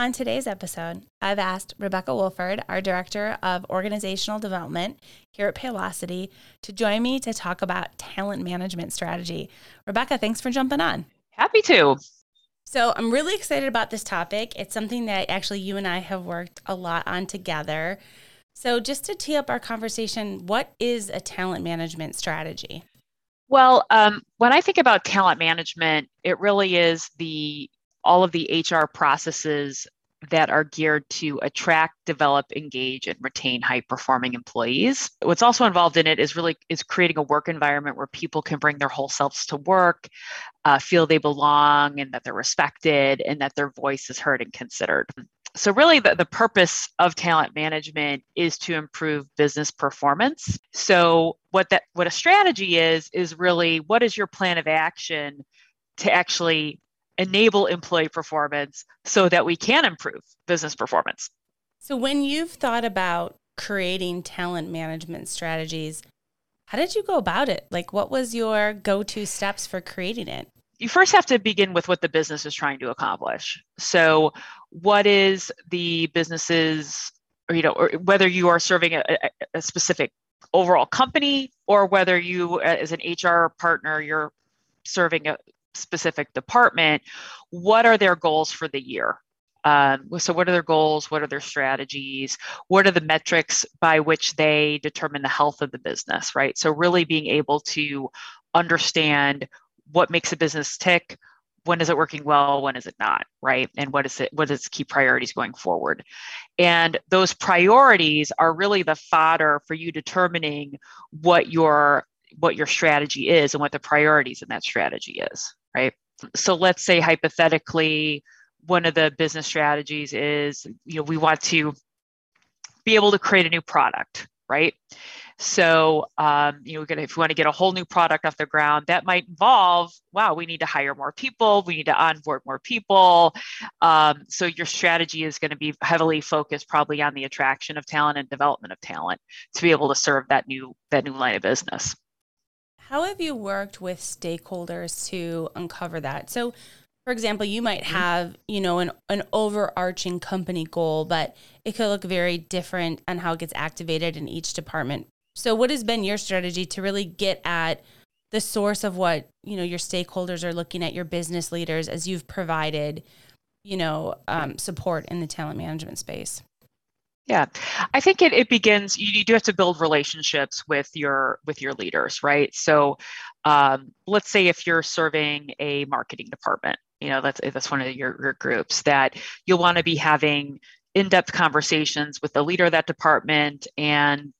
On today's episode, I've asked Rebecca Wolford, our Director of Organizational Development here at Paylocity, to join me to talk about talent management strategy. Rebecca, thanks for jumping on. Happy to. So, I'm really excited about this topic. It's something that actually you and I have worked a lot on together. So, just to tee up our conversation, what is a talent management strategy? Well, um, when I think about talent management, it really is the all of the HR processes that are geared to attract, develop, engage, and retain high performing employees. What's also involved in it is really is creating a work environment where people can bring their whole selves to work, uh, feel they belong and that they're respected and that their voice is heard and considered. So really the, the purpose of talent management is to improve business performance. So what that what a strategy is is really what is your plan of action to actually enable employee performance so that we can improve business performance. So, when you've thought about creating talent management strategies, how did you go about it? Like, what was your go to steps for creating it? You first have to begin with what the business is trying to accomplish. So, what is the business's, or, you know, or whether you are serving a, a specific overall company or whether you, uh, as an HR partner, you're serving a specific department, what are their goals for the year? Um, so, what are their goals? What are their strategies? What are the metrics by which they determine the health of the business, right? So, really being able to understand what makes a business tick, when is it working well when is it not right and what is it what is its key priorities going forward and those priorities are really the fodder for you determining what your what your strategy is and what the priorities in that strategy is right? So let's say hypothetically, one of the business strategies is, you know, we want to be able to create a new product, right? So, um, you know, if we want to get a whole new product off the ground, that might involve, wow, we need to hire more people, we need to onboard more people. Um, so, your strategy is going to be heavily focused probably on the attraction of talent and development of talent to be able to serve that new that new line of business. How have you worked with stakeholders to uncover that? So, for example, you might mm-hmm. have, you know, an, an overarching company goal, but it could look very different on how it gets activated in each department. So, what has been your strategy to really get at the source of what, you know, your stakeholders are looking at your business leaders as you've provided, you know, um, support in the talent management space? Yeah, I think it, it begins. You, you do have to build relationships with your with your leaders, right? So, um, let's say if you're serving a marketing department, you know that's that's one of your, your groups that you'll want to be having in-depth conversations with the leader of that department and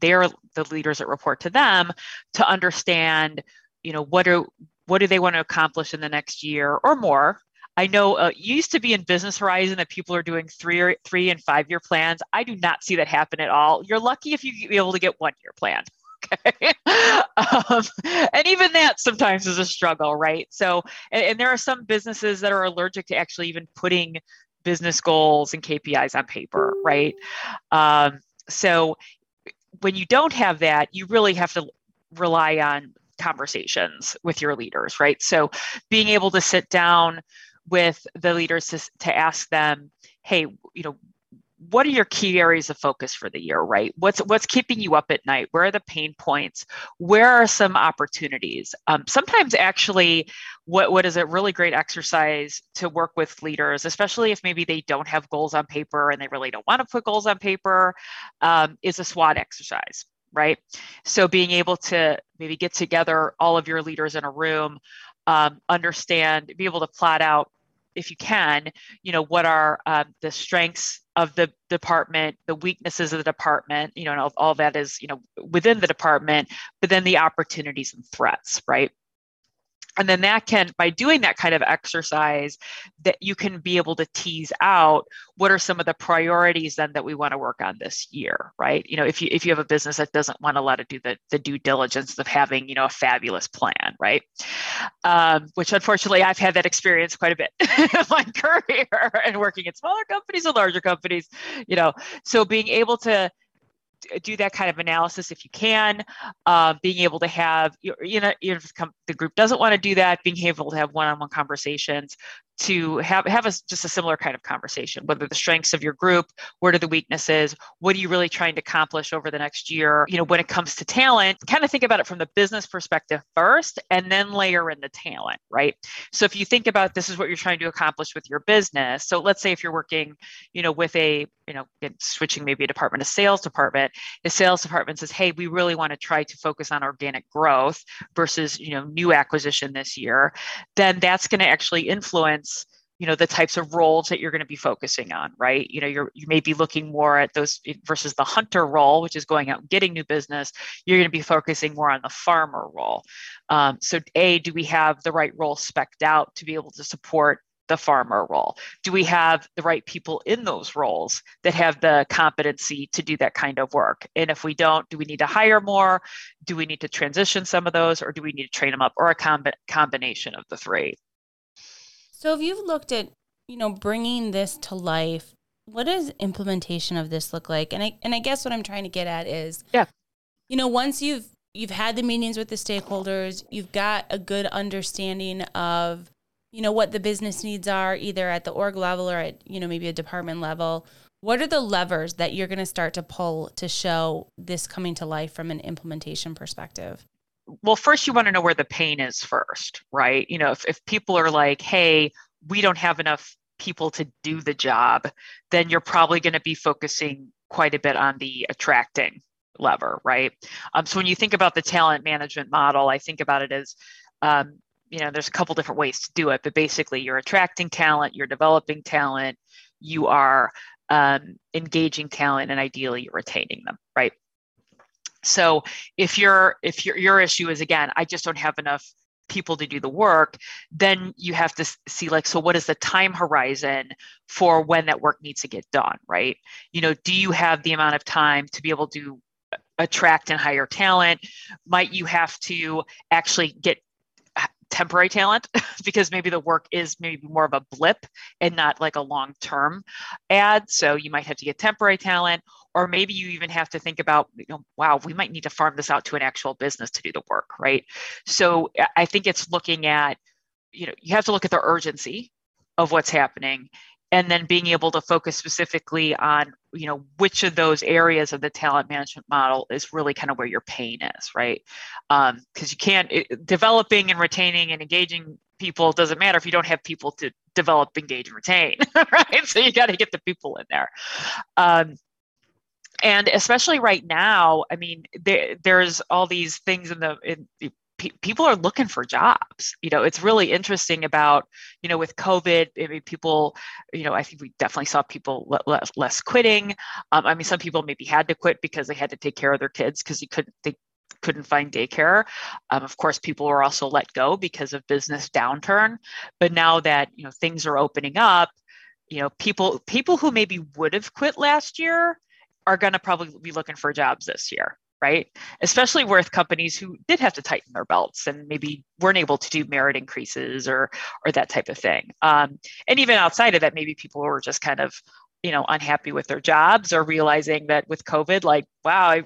they're the leaders that report to them to understand, you know, what do what do they want to accomplish in the next year or more I know uh, used to be in business horizon that people are doing three or three and five year plans. I do not see that happen at all. You're lucky if you be able to get one year plan. Okay. um, and even that sometimes is a struggle, right? So, and, and there are some businesses that are allergic to actually even putting business goals and KPIs on paper, right? Um, so, when you don't have that, you really have to rely on conversations with your leaders, right? So, being able to sit down with the leaders to, to ask them, hey, you know, what are your key areas of focus for the year right? What's what's keeping you up at night? Where are the pain points? Where are some opportunities? Um, sometimes actually what, what is a really great exercise to work with leaders especially if maybe they don't have goals on paper and they really don't want to put goals on paper um, is a swot exercise right? So being able to maybe get together all of your leaders in a room um, understand, be able to plot out, if you can, you know, what are um, the strengths of the department, the weaknesses of the department, you know, and all, all that is, you know, within the department, but then the opportunities and threats, right? And then that can by doing that kind of exercise that you can be able to tease out what are some of the priorities then that we want to work on this year right? You know if you if you have a business that doesn't want to let it do the, the due diligence of having you know a fabulous plan right? Um, which unfortunately i've had that experience quite a bit in my career and working at smaller companies and larger companies you know? So being able to do that kind of analysis if you can. Uh, being able to have, you know, if the group doesn't want to do that, being able to have one-on-one conversations to have have a, just a similar kind of conversation whether the strengths of your group what are the weaknesses what are you really trying to accomplish over the next year? You know when it comes to talent kind of think about it from the business perspective first and then layer in the talent right? So if you think about this is what you're trying to accomplish with your business so let's say if you're working you know with a you know switching maybe a department a sales department the sales department says hey we really want to try to focus on organic growth versus you know new acquisition this year then that's going to actually influence you know the types of roles that you're going to be focusing on right? You know you're you may be looking more at those versus the hunter role which is going out and getting new business. You're going to be focusing more on the farmer role. Um, so a do we have the right role specked out to be able to support the farmer role? Do we have the right people in those roles that have the competency to do that kind of work? And if we don't do we need to hire more? Do we need to transition some of those or do we need to train them up or a comb- combination of the three so if you've looked at, you know, bringing this to life, what does implementation of this look like? And I and I guess what I'm trying to get at is yeah. You know, once you've you've had the meetings with the stakeholders, you've got a good understanding of you know what the business needs are either at the org level or at you know maybe a department level what are the levers that you're going to start to pull to show this coming to life from an implementation perspective well, first you want to know where the pain is first, right? You know, if, if people are like, hey, we don't have enough people to do the job, then you're probably going to be focusing quite a bit on the attracting lever, right? Um, so when you think about the talent management model, I think about it as, um, you know, there's a couple different ways to do it, but basically you're attracting talent, you're developing talent, you are um, engaging talent, and ideally you're retaining them, right? So if your if your your issue is again, I just don't have enough people to do the work, then you have to see like, so what is the time horizon for when that work needs to get done, right? You know, do you have the amount of time to be able to attract and hire talent? Might you have to actually get temporary talent because maybe the work is maybe more of a blip and not like a long term ad. So you might have to get temporary talent, or maybe you even have to think about, you know, wow, we might need to farm this out to an actual business to do the work, right? So I think it's looking at, you know, you have to look at the urgency of what's happening and then being able to focus specifically on you know which of those areas of the talent management model is really kind of where your pain is right? Because um, you can't it, developing and retaining and engaging people doesn't matter if you don't have people to develop engage and retain right? So you got to get the people in there. Um, and especially right now i mean there, there's all these things in the in pe- people are looking for jobs. You know, it's really interesting about, you know, with COVID, I mean, people, you know, I think we definitely saw people le- less, less quitting. Um, I mean, some people maybe had to quit because they had to take care of their kids because you couldn't, they couldn't find daycare. Um, of course, people were also let go because of business downturn. But now that, you know, things are opening up, you know, people, people who maybe would have quit last year are going to probably be looking for jobs this year right? Especially with companies who did have to tighten their belts and maybe weren't able to do merit increases or or that type of thing. Um, and even outside of that, maybe people were just kind of you know unhappy with their jobs or realizing that with covid like wow I,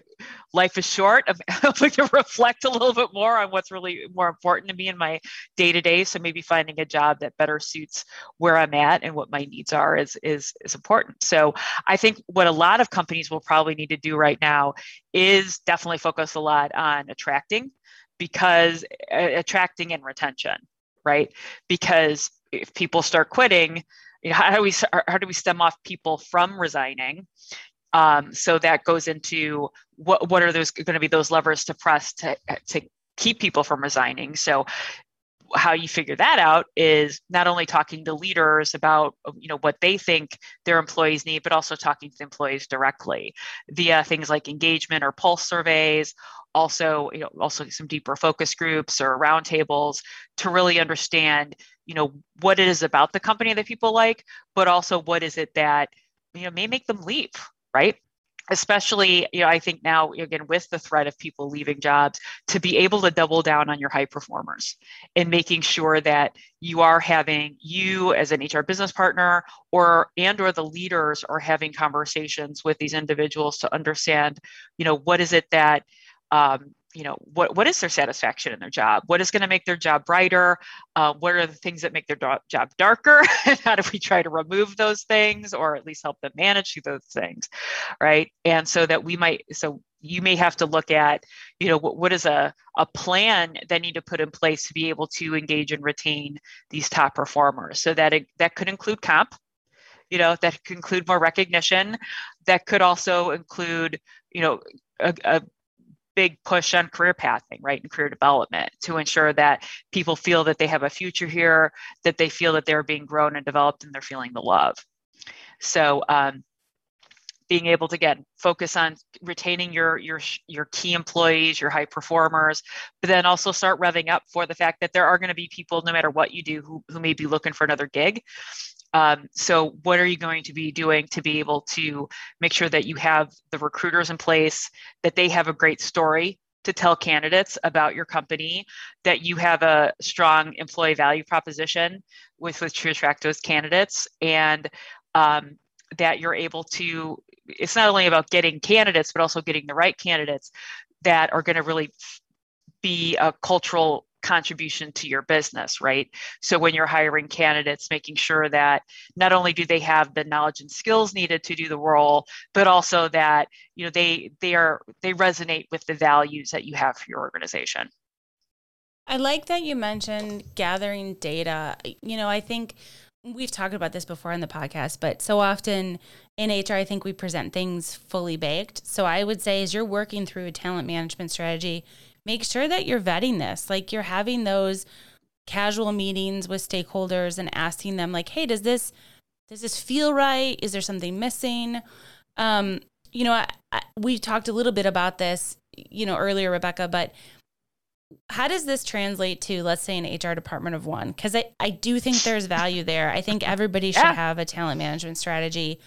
life is short. I'm hoping to reflect a little bit more on what's really more important to me in my day to day so maybe finding a job that better suits where i'm at and what my needs are is is is important. So i think what a lot of companies will probably need to do right now is definitely focus a lot on attracting because uh, attracting and retention right? Because if people start quitting you know, how do we how do we stem off people from resigning? Um, so that goes into what what are those going to be those levers to press to to keep people from resigning. So how you figure that out is not only talking to leaders about you know what they think their employees need but also talking to employees directly via things like engagement or pulse surveys also you know also some deeper focus groups or roundtables to really understand you know what it is about the company that people like but also what is it that you know may make them leave right? Especially you know i think now again with the threat of people leaving jobs to be able to double down on your high performers and making sure that you are having you as an hr business partner or and or the leaders are having conversations with these individuals to understand you know what is it that um, you know what what is their satisfaction in their job? What is going to make their job brighter? Uh, what are the things that make their do- job darker? How do we try to remove those things or at least help them manage those things right? And so that we might so you may have to look at you know what, what is a, a plan that need to put in place to be able to engage and retain these top performers. So that it, that could include comp you know that could include more recognition. That could also include you know a, a big push on career pathing, right, and career development to ensure that people feel that they have a future here, that they feel that they're being grown and developed, and they're feeling the love. So, um, being able to again focus on retaining your your your key employees, your high performers, but then also start revving up for the fact that there are going to be people, no matter what you do, who who may be looking for another gig, um, so, what are you going to be doing to be able to make sure that you have the recruiters in place, that they have a great story to tell candidates about your company, that you have a strong employee value proposition with which to attract those candidates, and um, that you're able to. It's not only about getting candidates, but also getting the right candidates that are going to really be a cultural contribution to your business, right? So when you're hiring candidates, making sure that not only do they have the knowledge and skills needed to do the role, but also that you know they they are they resonate with the values that you have for your organization. I like that you mentioned gathering data. You know, I think we've talked about this before in the podcast, but so often in HR, I think we present things fully baked. So I would say, as you're working through a talent management strategy, make sure that you're vetting this. Like you're having those casual meetings with stakeholders and asking them like, "Hey, does this does this feel right? Is there something missing?" Um, you know, I, I, we talked a little bit about this, you know, earlier, Rebecca, but how does this translate to let's say an hr department of one because I, I do think there's value there i think everybody should yeah. have a talent management strategy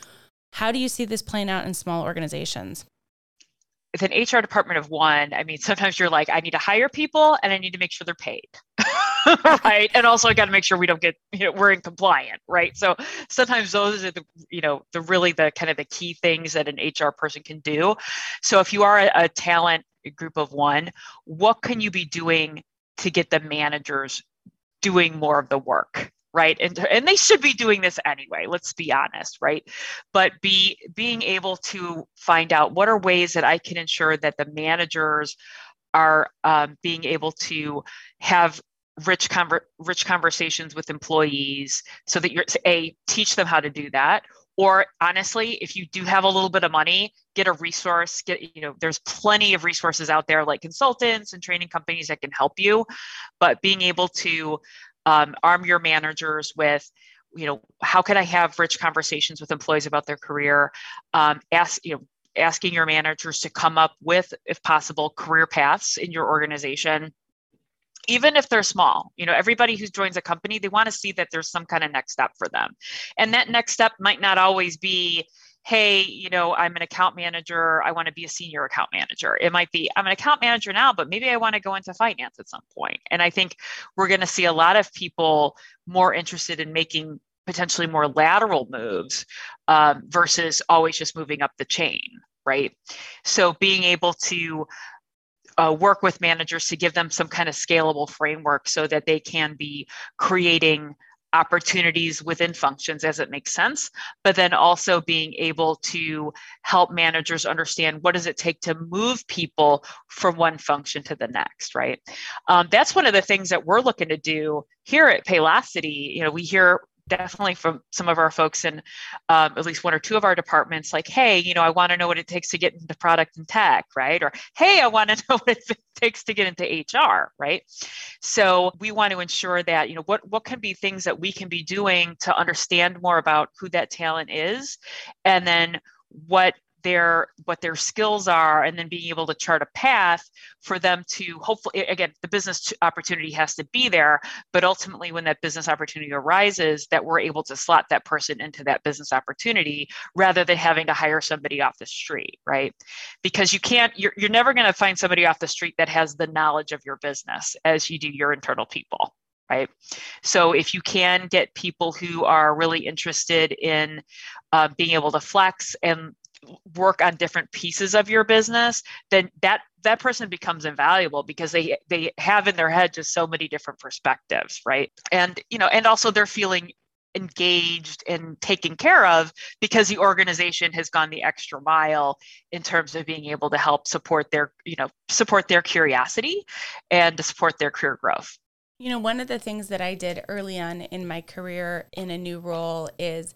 how do you see this playing out in small organizations with an HR department of one, I mean, sometimes you're like, I need to hire people and I need to make sure they're paid. right. And also I got to make sure we don't get, you know, we're in compliant. Right. So sometimes those are the, you know, the really the kind of the key things that an HR person can do. So if you are a, a talent group of one, what can you be doing to get the managers doing more of the work? Right? And and they should be doing this anyway let's be honest right? But be being able to find out what are ways that i can ensure that the managers are um, being able to have rich conver- rich conversations with employees so that you're a teach them how to do that or honestly if you do have a little bit of money get a resource get you know there's plenty of resources out there like consultants and training companies that can help you. But being able to um, arm your managers with you know how can i have rich conversations with employees about their career? Um, ask you know asking your managers to come up with if possible career paths in your organization. Even if they're small you know everybody who joins a company they want to see that there's some kind of next step for them. And that next step might not always be hey, you know, I'm an account manager. I want to be a senior account manager. It might be, I'm an account manager now, but maybe I want to go into finance at some point. And I think we're going to see a lot of people more interested in making potentially more lateral moves um, versus always just moving up the chain, right? So being able to uh, work with managers to give them some kind of scalable framework so that they can be creating opportunities within functions as it makes sense but then also being able to help managers understand what does it take to move people from one function to the next right? Um, that's one of the things that we're looking to do here at paylocity. You know we hear definitely from some of our folks in um, at least one or two of our departments like hey you know i want to know what it takes to get into product and tech right? Or hey i want to know what it takes to get into hr right? So we want to ensure that you know what what can be things that we can be doing to understand more about who that talent is and then what their what their skills are and then being able to chart a path for them to hopefully again the business opportunity has to be there but ultimately when that business opportunity arises that we're able to slot that person into that business opportunity rather than having to hire somebody off the street right because you can't you're, you're never going to find somebody off the street that has the knowledge of your business as you do your internal people right? So if you can get people who are really interested in uh, being able to flex and work on different pieces of your business then that that person becomes invaluable because they they have in their head just so many different perspectives right? And you know and also they're feeling engaged and taken care of because the organization has gone the extra mile in terms of being able to help support their you know support their curiosity and to support their career growth. You know one of the things that i did early on in my career in a new role is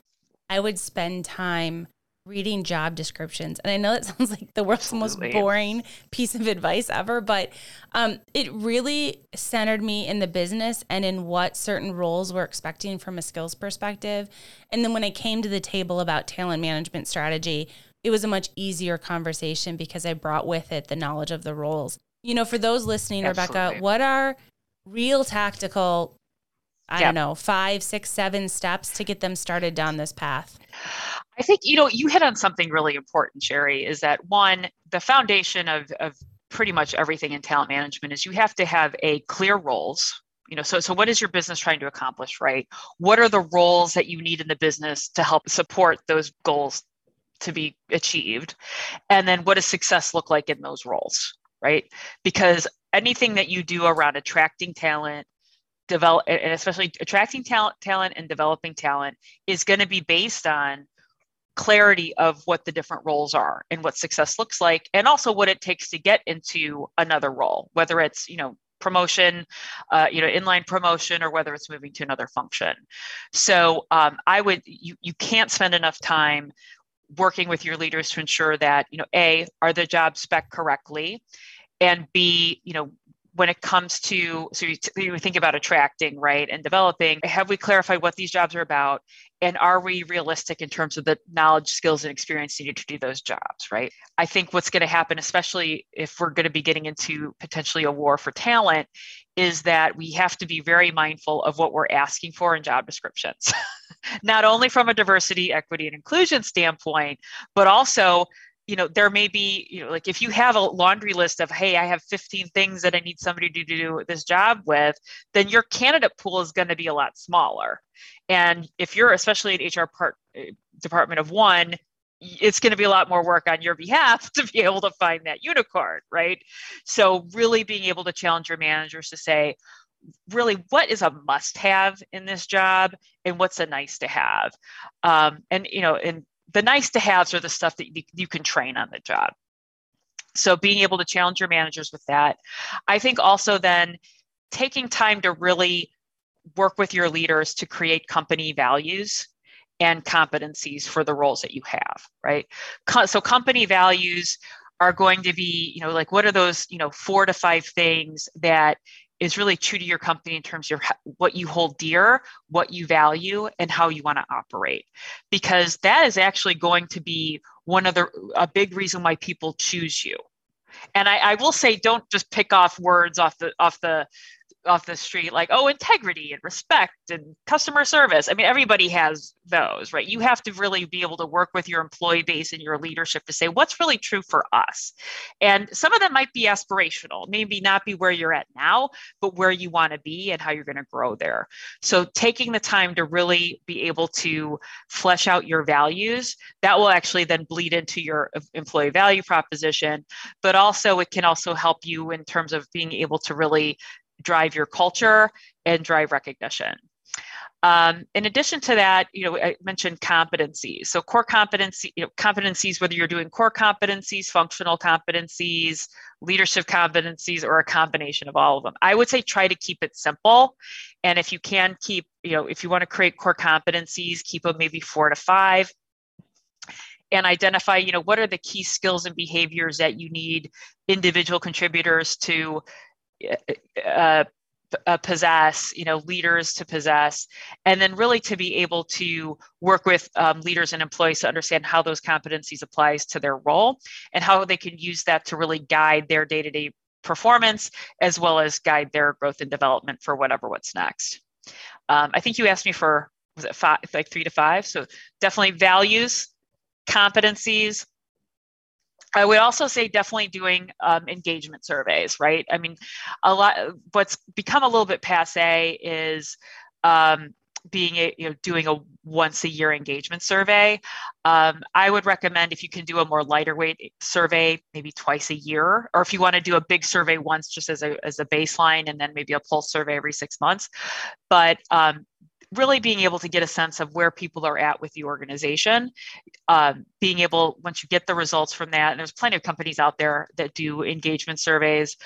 i would spend time reading job descriptions. And I know that sounds like the world's Absolutely. most boring piece of advice ever, but um, it really centered me in the business and in what certain roles were expecting from a skills perspective. And then when I came to the table about talent management strategy, it was a much easier conversation because I brought with it the knowledge of the roles. You know, for those listening, Absolutely. Rebecca, what are real tactical I yep. don't know, five, six, seven steps to get them started down this path? I think, you know, you hit on something really important, Sherry, is that one, the foundation of, of pretty much everything in talent management is you have to have a clear roles. You know, so so what is your business trying to accomplish, right? What are the roles that you need in the business to help support those goals to be achieved? And then what does success look like in those roles, right? Because anything that you do around attracting talent, develop and especially attracting talent talent and developing talent is going to be based on clarity of what the different roles are and what success looks like and also what it takes to get into another role whether it's you know promotion uh, you know inline promotion or whether it's moving to another function. So um, i would you, you can't spend enough time working with your leaders to ensure that you know a are the job spec correctly and b you know when it comes to so you, you, think about attracting right and developing. Have we clarified what these jobs are about? And are we realistic in terms of the knowledge skills and experience needed to do those jobs right? I think what's going to happen especially if we're going to be getting into potentially a war for talent is that we have to be very mindful of what we're asking for in job descriptions. Not only from a diversity equity and inclusion standpoint but also you know there may be you know like if you have a laundry list of hey i have 15 things that i need somebody to do this job with then your candidate pool is going to be a lot smaller. And if you're especially an hr part eh, department of one it's going to be a lot more work on your behalf to be able to find that unicorn right? So really being able to challenge your managers to say really what is a must have in this job and what's a nice to have um, and you know and the nice to haves are the stuff that you, you can train on the job. So being able to challenge your managers with that. I think also then taking time to really work with your leaders to create company values and competencies for the roles that you have, right? So company values are going to be, you know, like what are those, you know, four to five things that is really true to your company in terms of what you hold dear, what you value, and how you want to operate. Because that is actually going to be one of the a big reason why people choose you. And I, I will say, don't just pick off words off the off the off the street like oh integrity and respect and customer service. I mean everybody has those right? You have to really be able to work with your employee base and your leadership to say what's really true for us. And some of them might be aspirational maybe not be where you're at now but where you want to be and how you're going to grow there. So taking the time to really be able to flesh out your values that will actually then bleed into your employee value proposition but also it can also help you in terms of being able to really drive your culture and drive recognition. Um, in addition to that, you know, I mentioned competencies. So core competency, you know, competencies, whether you're doing core competencies, functional competencies, leadership competencies, or a combination of all of them. I would say try to keep it simple. And if you can keep, you know, if you want to create core competencies, keep them maybe four to five and identify you know what are the key skills and behaviors that you need individual contributors to uh, uh, possess you know leaders to possess and then really to be able to work with um, leaders and employees to understand how those competencies applies to their role and how they can use that to really guide their day-to-day performance as well as guide their growth and development for whatever what's next um, i think you asked me for was it five like three to five so definitely values competencies. I would also say definitely doing um, engagement surveys, right? I mean, a lot. What's become a little bit passe is um, being a, you know doing a once a year engagement survey. Um, I would recommend if you can do a more lighter weight survey, maybe twice a year, or if you want to do a big survey once just as a as a baseline, and then maybe a pulse survey every six months. But um, really being able to get a sense of where people are at with the organization um, being able once you get the results from that and there's plenty of companies out there that do engagement surveys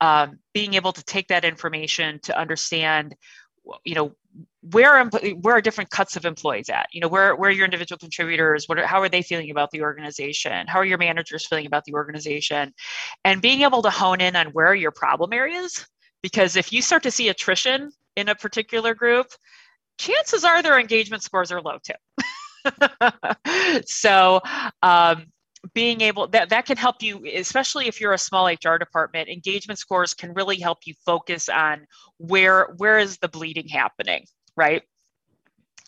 um, being able to take that information to understand you know where where are different cuts of employees at? You know where where are your individual contributors? What are, how are they feeling about the organization? How are your managers feeling about the organization? And being able to hone in on where your problem areas because if you start to see attrition in a particular group chances are their engagement scores are low too. so um, being able that that can help you especially if you're a small hr department engagement scores can really help you focus on where where is the bleeding happening right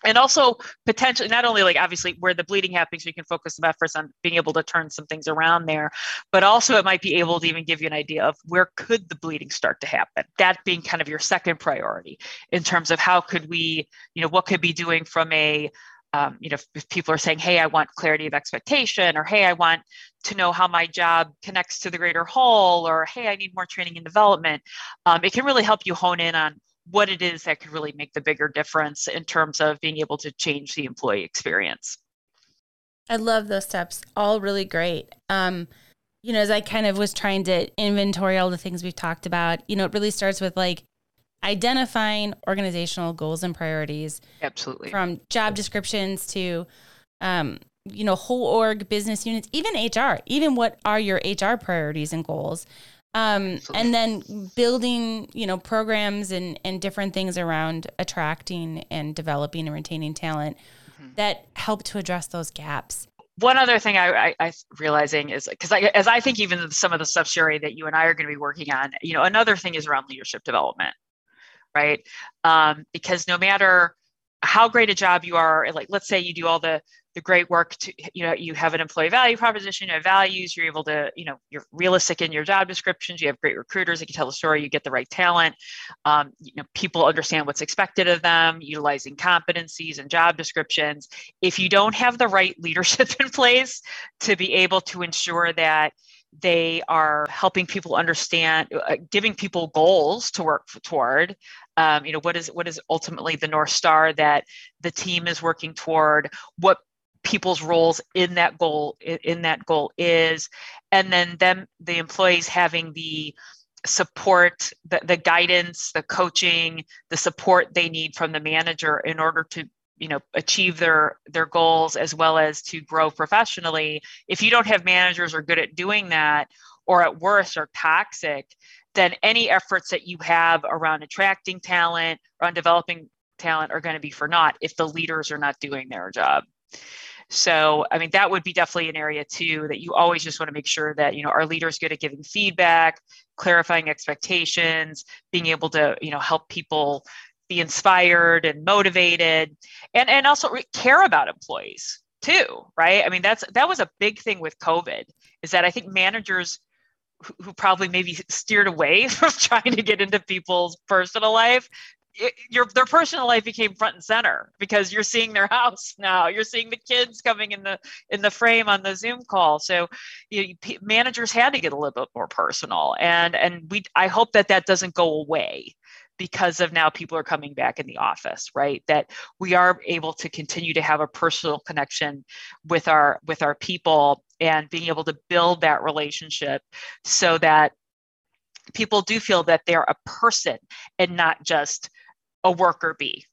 and also potentially not only like obviously where the bleeding happens you can focus some efforts on being able to turn some things around there but also it might be able to even give you an idea of where could the bleeding start to happen that being kind of your second priority in terms of how could we you know what could be doing from a um, you know if people are saying hey i want clarity of expectation or hey i want to know how my job connects to the greater whole or hey i need more training and development um, it can really help you hone in on what it is that could really make the bigger difference in terms of being able to change the employee experience. I love those steps. All really great. Um, you know, as I kind of was trying to inventory all the things we've talked about, you know, it really starts with like identifying organizational goals and priorities. Absolutely. From job descriptions to, um, you know, whole org business units, even HR, even what are your HR priorities and goals? Um, and then building, you know, programs and, and different things around attracting and developing and retaining talent mm-hmm. that help to address those gaps. One other thing I, I, I realizing is because as I think even some of the stuff, Sherry, that you and I are going to be working on, you know, another thing is around leadership development, right? Um, because no matter how great a job you are, like let's say you do all the the great work to you know you have an employee value proposition you have values you're able to you know you're realistic in your job descriptions you have great recruiters that can tell the story you get the right talent. Um, you know people understand what's expected of them utilizing competencies and job descriptions. If you don't have the right leadership in place to be able to ensure that they are helping people understand uh, giving people goals to work toward um, you know what is what is ultimately the north star that the team is working toward? What people's roles in that goal in that goal is and then them the employees having the support the, the guidance the coaching the support they need from the manager in order to you know achieve their their goals as well as to grow professionally. If you don't have managers are good at doing that or at worst are toxic then any efforts that you have around attracting talent around developing talent are going to be for naught if the leaders are not doing their job so, I mean, that would be definitely an area too that you always just want to make sure that, you know, our leaders good at giving feedback, clarifying expectations, being able to, you know, help people be inspired and motivated and, and also care about employees too, right? I mean, that's, that was a big thing with COVID is that I think managers who probably maybe steered away from trying to get into people's personal life it, your their personal life became front and center because you're seeing their house now. You're seeing the kids coming in the in the frame on the zoom call. So you know, managers had to get a little bit more personal. And and we i hope that that doesn't go away because of now people are coming back in the office right? That we are able to continue to have a personal connection with our with our people and being able to build that relationship so that people do feel that they're a person and not just a worker bee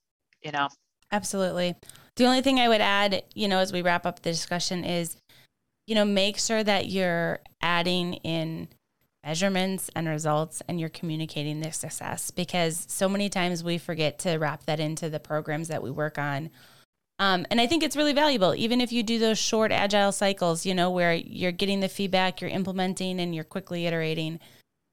you know absolutely the only thing i would add you know as we wrap up the discussion is you know make sure that you're adding in measurements and results and you're communicating their success because so many times we forget to wrap that into the programs that we work on. Um, and I think it's really valuable, even if you do those short agile cycles, you know, where you're getting the feedback, you're implementing, and you're quickly iterating.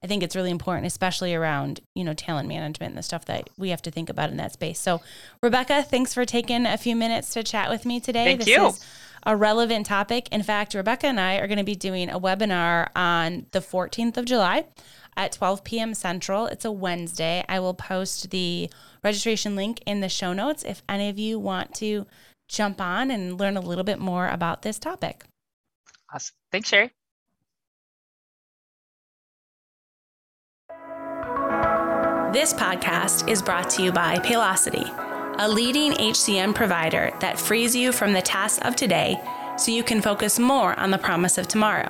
I think it's really important, especially around, you know, talent management and the stuff that we have to think about in that space. So, Rebecca, thanks for taking a few minutes to chat with me today. Thank this you. Is a relevant topic. In fact, Rebecca and I are going to be doing a webinar on the 14th of July at 12 p.m. Central. It's a Wednesday. I will post the registration link in the show notes if any of you want to jump on and learn a little bit more about this topic. Awesome. Thanks, Sherry. This podcast is brought to you by Paylocity a leading HCM provider that frees you from the tasks of today so you can focus more on the promise of tomorrow.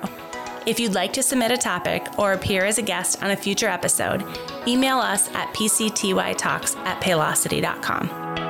If you'd like to submit a topic or appear as a guest on a future episode, email us at pctytalks at paylocity.com.